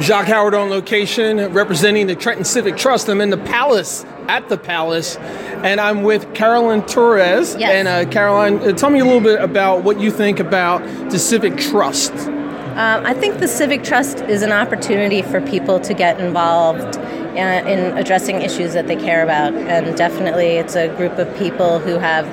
Jacques Howard on location, representing the Trenton Civic Trust. I'm in the Palace, at the Palace, and I'm with Carolyn Torres. Yes. And uh, Caroline, uh, tell me a little bit about what you think about the Civic Trust. Um, I think the Civic Trust is an opportunity for people to get involved uh, in addressing issues that they care about, and definitely it's a group of people who have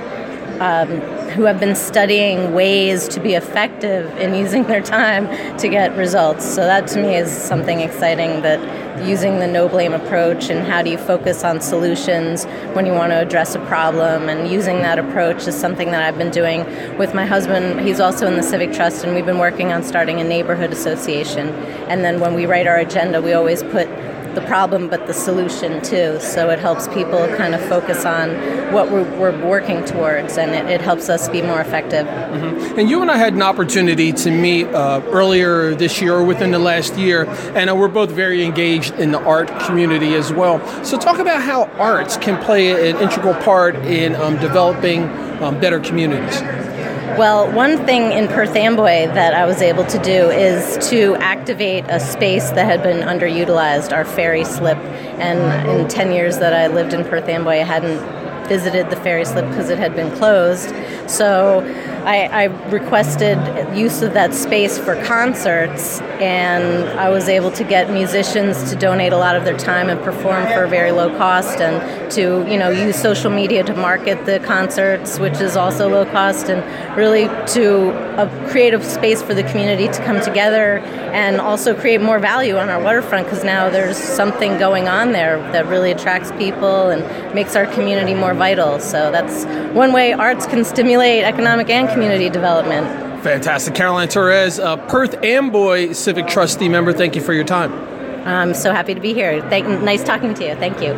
um, who have been studying ways to be effective in using their time to get results. So that to me is something exciting that using the no blame approach and how do you focus on solutions when you want to address a problem and using that approach is something that I've been doing with my husband. He's also in the Civic Trust and we've been working on starting a neighborhood association. And then when we write our agenda, we always put the problem but the solution too. So it helps people kind of focus on what we're, we're working towards and it, it, helps us be more effective. Mm-hmm. And you and I had an opportunity to meet uh, earlier this year or within the last year, and uh, we're both very engaged in the art community as well. So, talk about how arts can play an integral part in um, developing um, better communities. Well, one thing in Perth Amboy that I was able to do is to activate a space that had been underutilized, our ferry slip. And in 10 years that I lived in Perth Amboy, I hadn't visited the ferry slip because it had been closed. So I, I, requested use of that space for concerts, and I was able to get musicians to donate a lot of their time and perform for a very low cost, and to you know use social media to market the concerts, which is also low cost, and really to uh, create a space for the community to come together and also create more value on our waterfront because now there's something going on there that really attracts people and makes our community more vital. So that's one way arts can stimulate economic and community development. Fantastic. Caroline Torres, a Perth Amboy Civic Trustee member, thank you for your time. I'm so happy to be here. Thank, nice talking to you. Thank you.